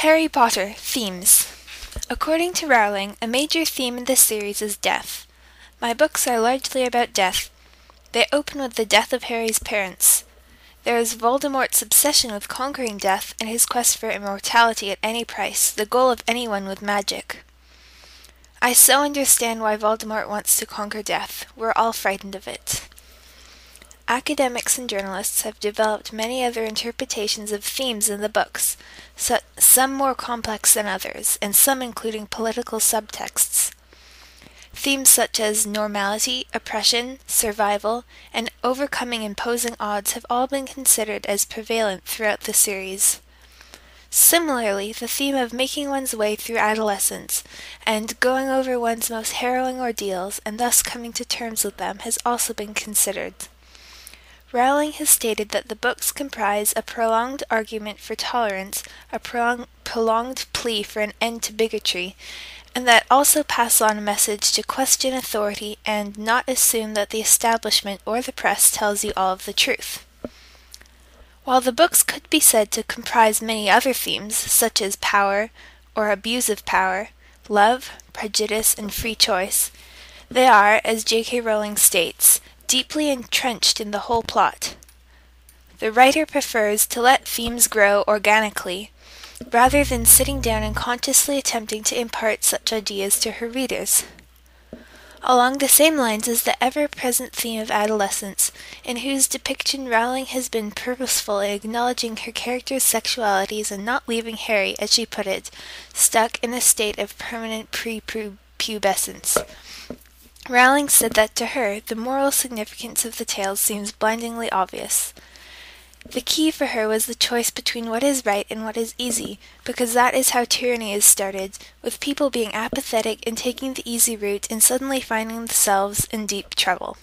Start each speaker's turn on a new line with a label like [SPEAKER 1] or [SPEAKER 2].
[SPEAKER 1] Harry Potter Themes According to Rowling, a major theme in this series is death. My books are largely about death. They open with the death of Harry's parents. There is Voldemort's obsession with conquering death and his quest for immortality at any price, the goal of anyone with magic. I so understand why Voldemort wants to conquer death. We're all frightened of it. Academics and journalists have developed many other interpretations of themes in the books, so, some more complex than others, and some including political subtexts. Themes such as normality, oppression, survival, and overcoming imposing odds have all been considered as prevalent throughout the series. Similarly, the theme of making one's way through adolescence and going over one's most harrowing ordeals and thus coming to terms with them has also been considered. Rowling has stated that the books comprise a prolonged argument for tolerance, a prolong, prolonged plea for an end to bigotry, and that also pass on a message to question authority and not assume that the establishment or the press tells you all of the truth. While the books could be said to comprise many other themes, such as power or abuse of power, love, prejudice, and free choice, they are, as J.K. Rowling states, deeply entrenched in the whole plot. The writer prefers to let themes grow organically, rather than sitting down and consciously attempting to impart such ideas to her readers. Along the same lines is the ever present theme of adolescence, in whose depiction Rowling has been purposeful in acknowledging her characters' sexualities and not leaving Harry, as she put it, stuck in a state of permanent prepubescence. Rowling said that to her the moral significance of the tales seems blindingly obvious. The key for her was the choice between what is right and what is easy, because that is how tyranny is started, with people being apathetic and taking the easy route and suddenly finding themselves in deep trouble.